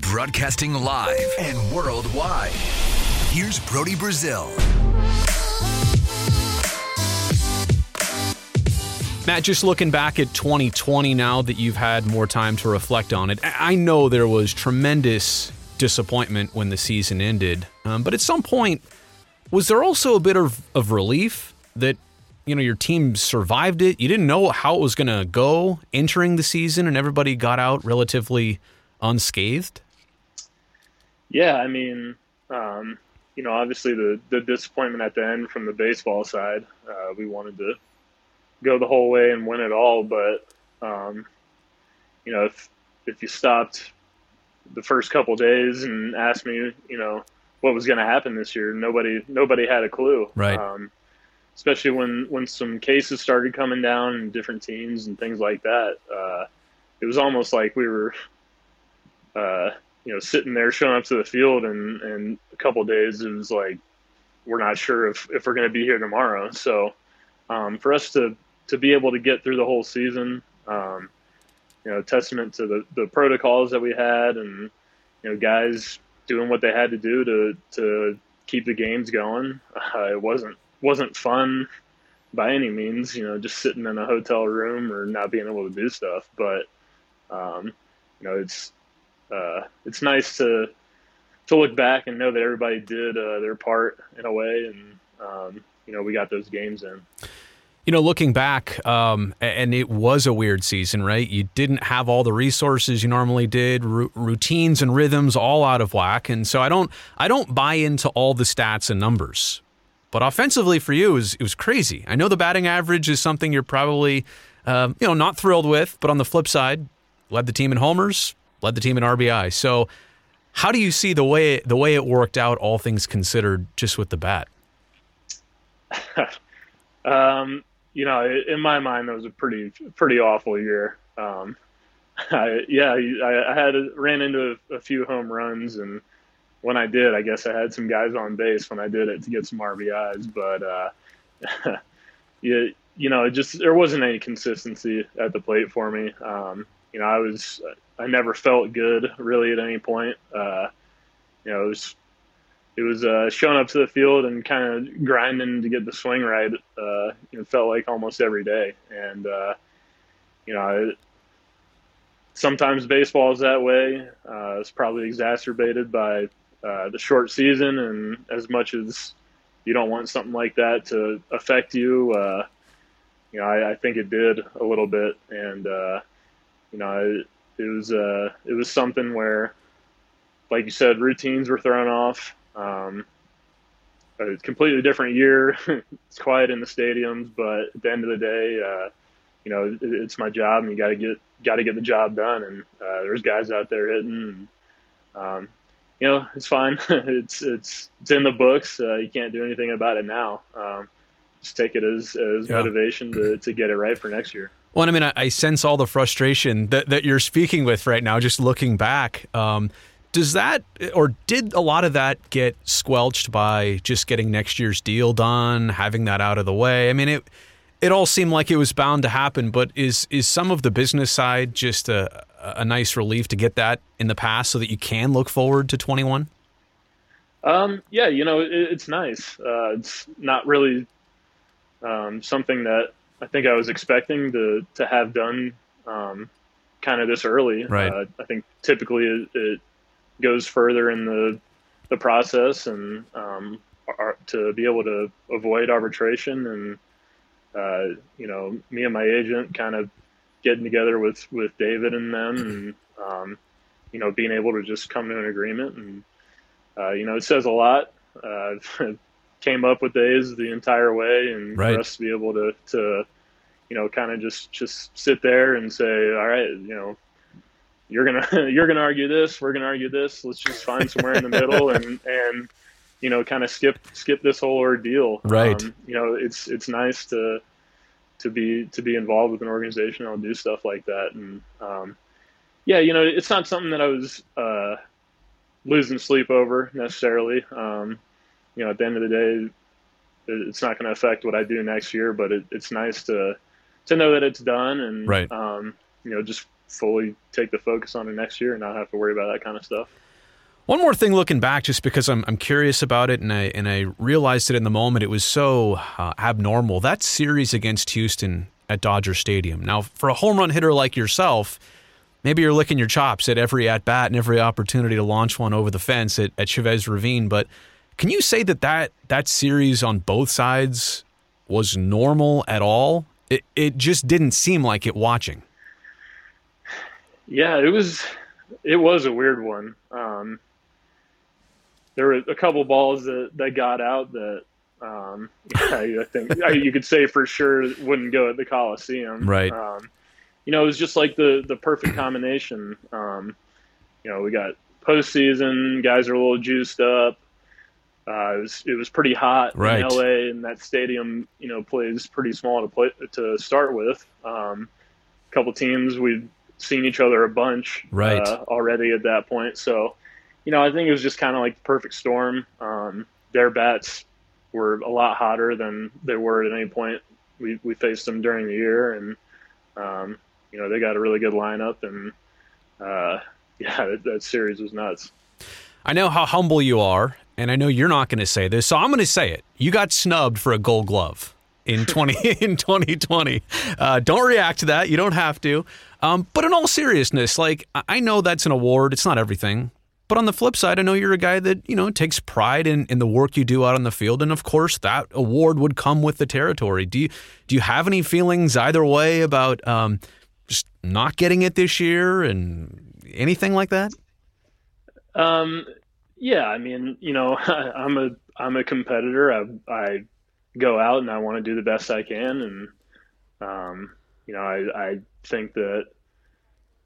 Broadcasting live and worldwide. Here's Brodie Brazil. Matt, just looking back at 2020 now that you've had more time to reflect on it, I know there was tremendous disappointment when the season ended. Um, but at some point, was there also a bit of, of relief that you know your team survived it? You didn't know how it was going to go entering the season, and everybody got out relatively unscathed. Yeah, I mean, um, you know, obviously the the disappointment at the end from the baseball side, uh, we wanted to go the whole way and win it all. But um, you know, if if you stopped the first couple days and asked me, you know, what was going to happen this year, nobody nobody had a clue. Right. Um, especially when when some cases started coming down and different teams and things like that. Uh, it was almost like we were, uh, you know, sitting there showing up to the field, and and a couple days it was like we're not sure if if we're going to be here tomorrow. So um, for us to to be able to get through the whole season. Um, you know, testament to the, the protocols that we had and, you know, guys doing what they had to do to, to keep the games going. Uh, it wasn't, wasn't fun by any means, you know, just sitting in a hotel room or not being able to do stuff. But, um, you know, it's, uh, it's nice to, to look back and know that everybody did uh, their part in a way. And, um, you know, we got those games in. You know, looking back, um, and it was a weird season, right? You didn't have all the resources you normally did, r- routines and rhythms all out of whack, and so I don't, I don't buy into all the stats and numbers. But offensively, for you, it was, it was crazy. I know the batting average is something you're probably, uh, you know, not thrilled with. But on the flip side, led the team in homers, led the team in RBI. So, how do you see the way the way it worked out, all things considered, just with the bat? um, you know, in my mind, that was a pretty pretty awful year. Um, I, yeah, I, I had ran into a, a, few home runs, and when I did, I guess I had some guys on base when I did it to get some RBIs. But uh, you, you know, just there wasn't any consistency at the plate for me. Um, you know, I was I never felt good really at any point. Uh, you know, it was it was uh, showing up to the field and kind of grinding to get the swing right. Uh, it felt like almost every day, and uh, you know, it, sometimes baseball is that way. Uh, it's probably exacerbated by uh, the short season, and as much as you don't want something like that to affect you, uh, you know, I, I, think it did a little bit, and you know, it, it was it was something where, like you said, routines were thrown off. Um, a completely different year. it's quiet in the stadiums, but at the end of the day, uh, you know, it, it's my job, and you got to get got to get the job done. And uh, there's guys out there hitting. And, um, you know, it's fine. it's it's it's in the books. Uh, you can't do anything about it now. Um, just take it as as yeah. motivation to to get it right for next year. Well, I mean, I, I, sense all the frustration that, that you're speaking with right now. Just looking back, um, does that or did a lot of that get squelched by just getting next year's deal done, having that out of the way? I mean, it it all seemed like it was bound to happen, but is is some of the business side just a a nice relief to get that in the past so that you can look forward to 21? Um, yeah, you know, it, it's nice. Uh, it's not really um, something that I think I was expecting to to have done um, kind of this early. Right. Uh, I think typically it, it goes further in the the process and um, are, to be able to avoid arbitration and uh, you know me and my agent kind of getting together with with David and them and um, you know being able to just come to an agreement and uh, you know it says a lot. Uh, came up with days the entire way and right. for us to be able to to you know kind of just just sit there and say all right you know you're gonna you're gonna argue this, we're gonna argue this. Let's just find somewhere in the middle and and you know kind of skip skip this whole ordeal. Right. Um, you know, it's it's nice to to be to be involved with an organization that'll do stuff like that. And um, yeah, you know, it's not something that I was uh, losing sleep over necessarily. Um, you know, at the end of the day, it's not going to affect what I do next year, but it, it's nice to to know that it's done and right. um, you know just fully take the focus on the next year and not have to worry about that kind of stuff. One more thing looking back, just because I'm, I'm curious about it and I, and I realized it in the moment, it was so uh, abnormal. That series against Houston at Dodger Stadium. Now, for a home run hitter like yourself, maybe you're licking your chops at every at bat and every opportunity to launch one over the fence at, at Chavez Ravine. But can you say that, that that series on both sides was normal at all? It, it just didn't seem like it watching. Yeah, it was it was a weird one. Um, there were a couple balls that, that got out that um, I, I think you could say for sure wouldn't go at the Coliseum. Right. Um, you know, it was just like the the perfect combination. Um, you know, we got postseason, guys are a little juiced up. Uh, it was it was pretty hot right. in LA, and that stadium, you know, plays pretty small to play to start with. Um, a couple teams we'd seen each other a bunch right. uh, already at that point, so you know, I think it was just kind of like the perfect storm. Um, their bats were a lot hotter than they were at any point we, we faced them during the year. And, um, you know, they got a really good lineup. And, uh, yeah, that, that series was nuts. I know how humble you are, and I know you're not going to say this, so I'm going to say it. You got snubbed for a Gold Glove in 20 in 2020. Uh, don't react to that. You don't have to. Um, but in all seriousness, like I know that's an award. It's not everything. But on the flip side, I know you're a guy that, you know, takes pride in, in the work you do out on the field. And of course, that award would come with the territory. Do you, do you have any feelings either way about um, just not getting it this year and anything like that? Um, yeah, I mean, you know, I'm a, I'm a competitor. I, I go out and I want to do the best I can. And, um, you know, I, I think that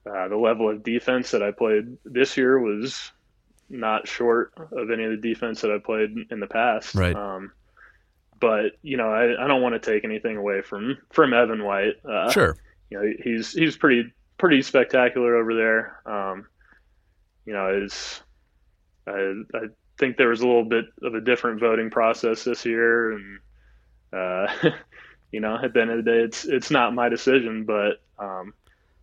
uh, the level of defense that I played this year was not short of any of the defense that I played in the past. Right. Um, but you know, I, I don't want to take anything away from from Evan White. Uh, sure. You know, he's he's pretty pretty spectacular over there. Um, you know, is I, I think there was a little bit of a different voting process this year, and uh, you know, at the end of the day, it's it's not my decision, but um,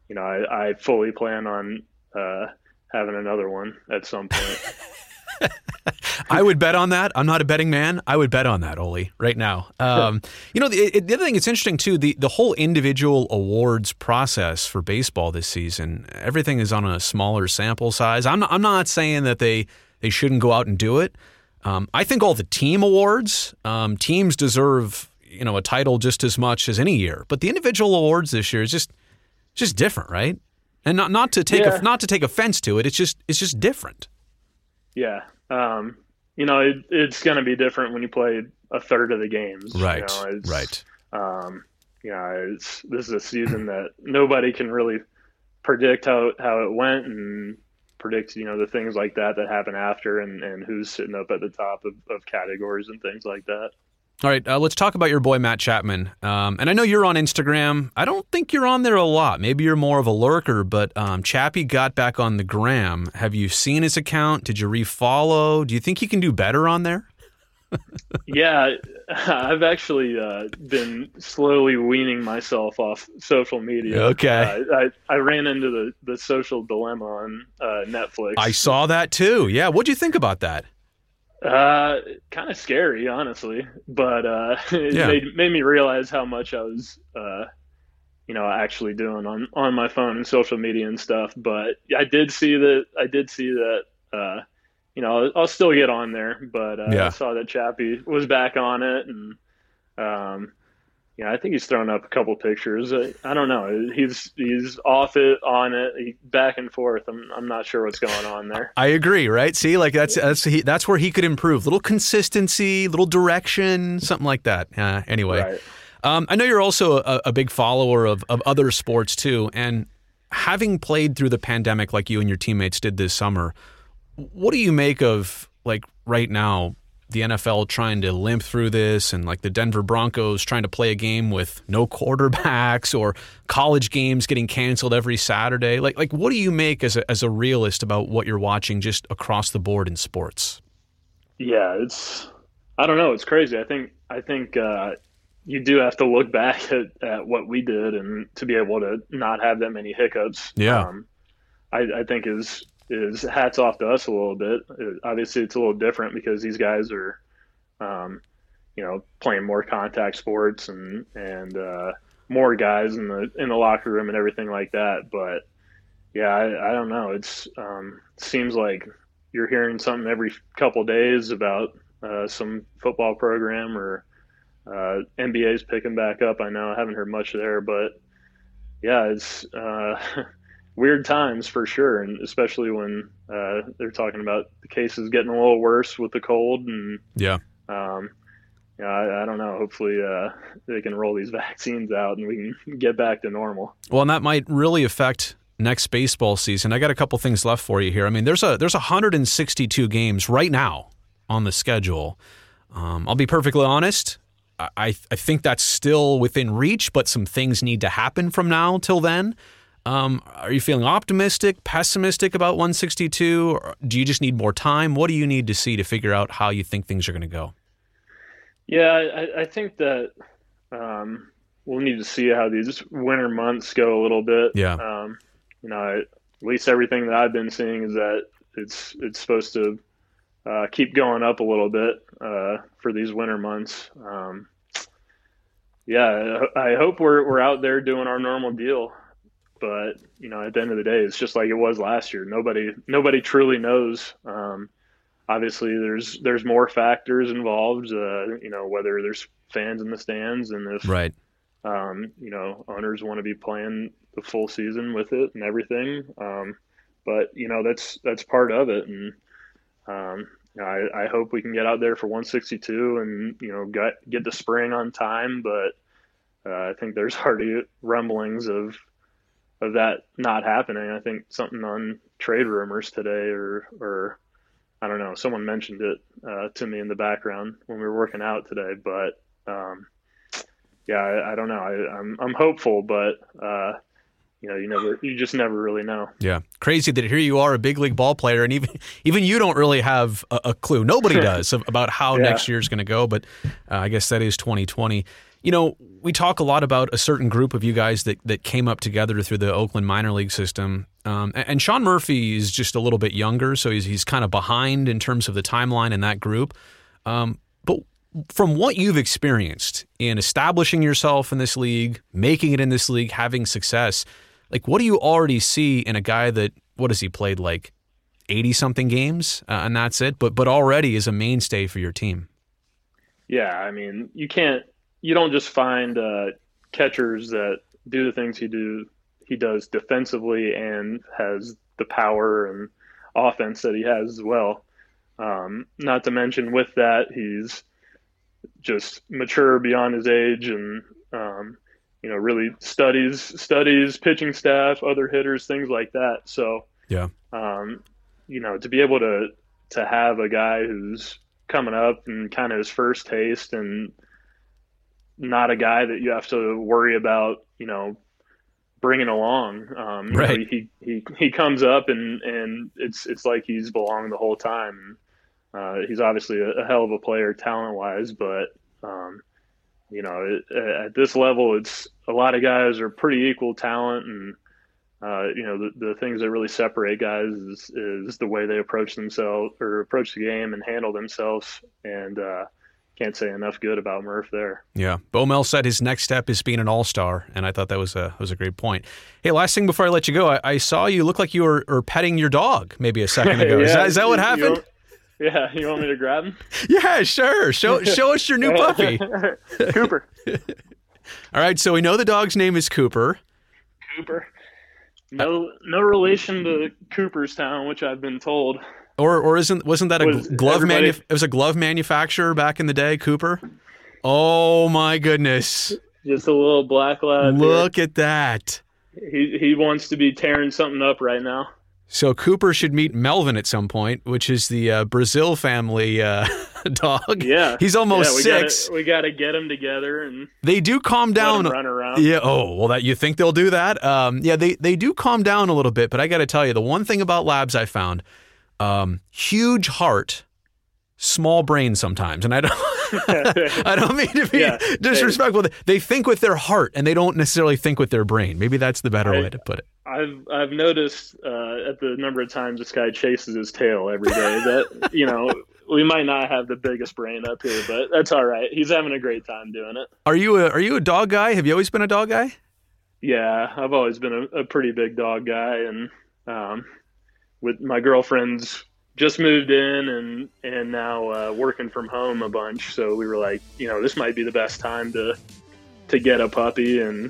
you know, I, I fully plan on uh, having another one at some point. I would bet on that. I'm not a betting man. I would bet on that, Oli, right now. Um, you know, the, the, other thing, it's interesting too. The the whole individual awards process for baseball this season. Everything is on a smaller sample size. I'm not, I'm not saying that they they shouldn't go out and do it. Um, I think all the team awards, um, teams deserve you know a title just as much as any year. But the individual awards this year is just just different, right? And not not to take yeah. a, not to take offense to it. It's just it's just different. Yeah, um, you know it, it's going to be different when you play a third of the games. Right. You know, right. Um, you know, it's this is a season that nobody can really predict how how it went and predict you know the things like that that happen after and and who's sitting up at the top of, of categories and things like that. All right, uh, let's talk about your boy Matt Chapman. Um, and I know you're on Instagram. I don't think you're on there a lot. Maybe you're more of a lurker, but um, Chappie got back on the gram. Have you seen his account? Did you refollow? Do you think he can do better on there? yeah, I've actually uh, been slowly weaning myself off social media. Okay, uh, I, I ran into the, the social dilemma on uh, Netflix. I saw that too. Yeah, what'd you think about that? Uh, kind of scary, honestly, but uh, it Yeah. made made me realize how much I was, uh, you know, actually doing on on my phone and social media and stuff. But I did see that I did see that, uh, you know, I'll, I'll still get on there, but uh, Yeah. I saw that Chappie was back on it, and um, yeah, I think he's thrown up a couple pictures. I, I don't know. He's he's off it, on it, he, back and forth. I'm I'm not sure what's going on there. I agree, right? See, like that's that's he, that's where he could improve. Little consistency, little direction, something like that. Uh, anyway, Right. um, I know you're also a, a big follower of, of other sports too, and having played through the pandemic like you and your teammates did this summer, what do you make of like right now the NFL trying to limp through this and like the Denver Broncos trying to play a game with no quarterbacks or college games getting canceled every Saturday? Like like what do you make as a, as a realist about what you're watching just across the board in sports? Yeah, it's I don't know, it's crazy. I think I think uh, you do have to look back at, at what we did and to be able to not have that many hiccups. Yeah. Um, I, I think is is hats off to us a little bit. It, obviously, it's a little different because these guys are, um, you know, playing more contact sports and and uh, more guys in the in the locker room and everything like that. But yeah, I, I don't know. It's um, seems like you're hearing something every couple days about uh, some football program or uh, NBA's picking back up. I know I haven't heard much there, but yeah, it's uh, weird times for sure, and especially when uh, they're talking about the cases getting a little worse with the cold and Yeah. um, yeah, I, I don't know. Hopefully, uh, they can roll these vaccines out and we can get back to normal. Well, and that might really affect next baseball season. I got a couple things left for you here. I mean, there's a there's 162 games right now on the schedule. Um, I'll be perfectly honest. I I think that's still within reach, but some things need to happen from now till then. Um, are you feeling optimistic, pessimistic about 162? Or do you just need more time? What do you need to see to figure out how you think things are going to go? Yeah, I, I think that um, we'll need to see how these winter months go a little bit. Yeah. Um, you know, at least everything that I've been seeing is that it's it's supposed to uh, keep going up a little bit uh, for these winter months. Um, yeah, I hope we're we're out there doing our normal deal, but you know, at the end of the day, it's just like it was last year. Nobody nobody truly knows. Um, obviously, there's there's more factors involved. Uh, you know, whether there's fans in the stands and if Right. um, you know, owners want to be playing the full season with it and everything. Um, but you know, that's that's part of it, and um, I, I hope we can get out there for 162 and you know get get the spring on time. But uh, I think there's already rumblings of of that not happening. I think something on trade rumors today, or or I don't know, someone mentioned it uh, to me in the background when we were working out today, but. Um, yeah, I, I don't know. I, I'm I'm hopeful, but uh, you know, you never, you just never really know. Yeah, crazy that here you are, a big league ball player, and even even you don't really have a, a clue. Nobody does about how Yeah. next year's going to go. But uh, I guess that is 2020. You know, we talk a lot about a certain group of you guys that that came up together through the Oakland minor league system. Um, and, and Sean Murphy is just a little bit younger, so he's he's kind of behind in terms of the timeline in that group. Um, but from what you've experienced in establishing yourself in this league, making it in this league, having success, like what do you already see in a guy that what has he played like 80 something games uh, and that's it but but already is a mainstay for your team Yeah, I mean, you can't, you don't just find uh, catchers that do the things he do, he does defensively and has the power and offense that he has as well. Um, not to mention with that, he's just mature beyond his age and um, you know really studies studies pitching staff, other hitters, things like that. So yeah um, you know, to be able to to have a guy who's coming up and kind of his first taste and not a guy that you have to worry about, you know, bringing along. Um, you know, Right. he, he he comes up and and it's it's like he's belonged the whole time. Uh, he's obviously a, a hell of a player, talent wise, but um, you know, it, at this level, it's a lot of guys are pretty equal talent and uh, you know, the, the things that really separate guys is, is the way they approach themselves or approach the game and handle themselves. And uh, can't say enough good about Murph there. yeah bo mel said his next step is being an all-star and i thought that was a was a great point hey last thing before i let you go i, I saw you look like you were, were petting your dog maybe a second ago is, that, is that what you- you happened yeah, you want me to grab him? yeah sure show show us your new puppy Cooper. all right so we know the dog's name is cooper Cooper. No, no relation to Cooperstown, which I've been told. Or or isn't wasn't that a Was glove manu- It was a glove manufacturer back in the day, Cooper. Oh my goodness! Just a little black lab. here. Look at that. He he wants to be tearing something up right now. So Cooper should meet Melvin at some point, which is the uh, Brazil family uh, dog. Yeah, he's almost yeah, we six. Gotta, we got to get him together and They do calm down. run around. Yeah. Oh, well, that you think they'll do that? Um, yeah, they they do calm down a little bit, but I got to tell you, the one thing about labs I found, um, huge heart, small brain sometimes, and I don't. I don't mean to be yeah. disrespectful. They think with their heart, and they don't necessarily think with their brain. Maybe that's the better I, way to put it. I've I've noticed uh, at the number of times this guy chases his tail every day that you know we might not have the biggest brain up here, but that's all right. He's having a great time doing it. Are you a Are you a dog guy? Have you always been a dog guy? Yeah, I've always been a, a pretty big dog guy, and um, with my girlfriend's just moved in and and now uh, working from home a bunch. So we were like, you know, this might be the best time to to get a puppy and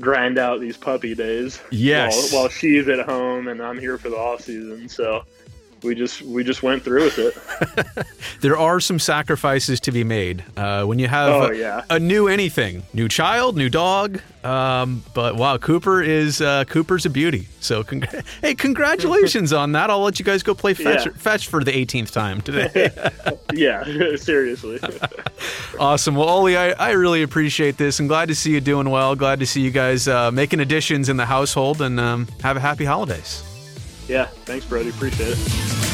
grind out these puppy days. Yes. While, while she's at home and I'm here for the off season. So we just we just went through with it. there are some sacrifices to be made uh, when you have oh, a, yeah. a, new anything, new child, new dog. Um, but wow, Cooper is uh, Cooper's a beauty. So con- hey, congratulations on that! I'll let you guys go play fetch, yeah. fetch for the 18th time today. yeah, seriously. awesome. Well, Oli, I, I really appreciate this. I'm glad to see you doing well. Glad to see you guys uh, making additions in the household, and um, have a happy holidays. Yeah, thanks, Brodie. Appreciate it.